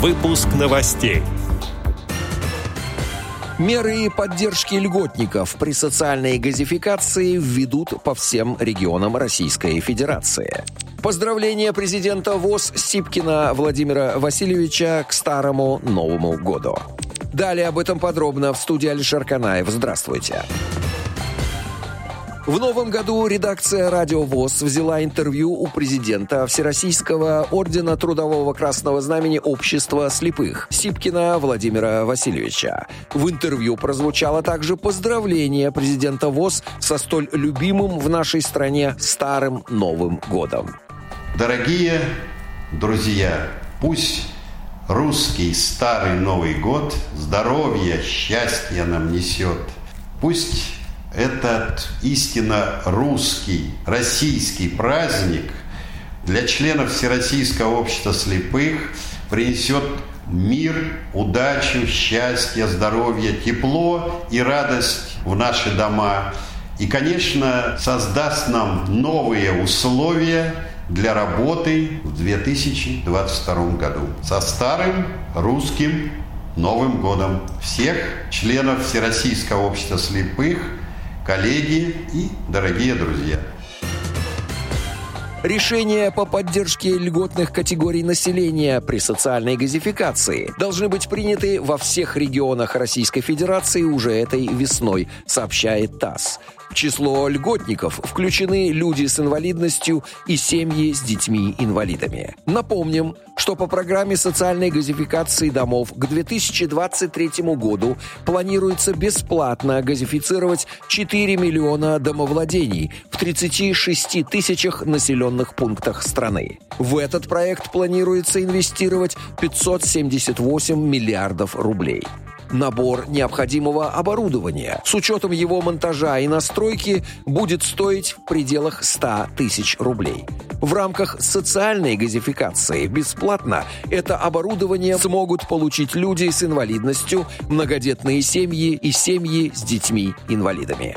Выпуск новостей. Меры поддержки льготников при социальной газификации введут по всем регионам Российской Федерации. Поздравления президента ВОЗ Сипкина Владимира Васильевича к Старому Новому году. Далее об этом подробно в студии Алишер Канаев. Здравствуйте. В новом году редакция «Радио ВОЗ» взяла интервью у президента Всероссийского ордена Трудового Красного Знамени Общества слепых Сипкина Владимира Васильевича. В интервью прозвучало также поздравление президента ВОЗ со столь любимым в нашей стране Старым Новым годом. Дорогие друзья, пусть русский Старый Новый год здоровья, счастья нам несет. Пусть этот истинно русский, российский праздник для членов Всероссийского общества слепых принесет мир, удачу, счастье, здоровье, тепло и радость в наши дома. И, конечно, создаст нам новые условия для работы в 2022 году со старым русским Новым годом всех членов Всероссийского общества слепых – коллеги и дорогие друзья. Решения по поддержке льготных категорий населения при социальной газификации должны быть приняты во всех регионах Российской Федерации уже этой весной, сообщает ТАСС. В число льготников включены люди с инвалидностью и семьи с детьми-инвалидами. Напомним, что по программе социальной газификации домов к 2023 году планируется бесплатно газифицировать 4 миллиона домовладений в 36 тысячах населенных пунктах страны. В этот проект планируется инвестировать 578 миллиардов рублей набор необходимого оборудования с учетом его монтажа и настройки будет стоить в пределах 100 тысяч рублей. В рамках социальной газификации бесплатно это оборудование смогут получить люди с инвалидностью, многодетные семьи и семьи с детьми-инвалидами.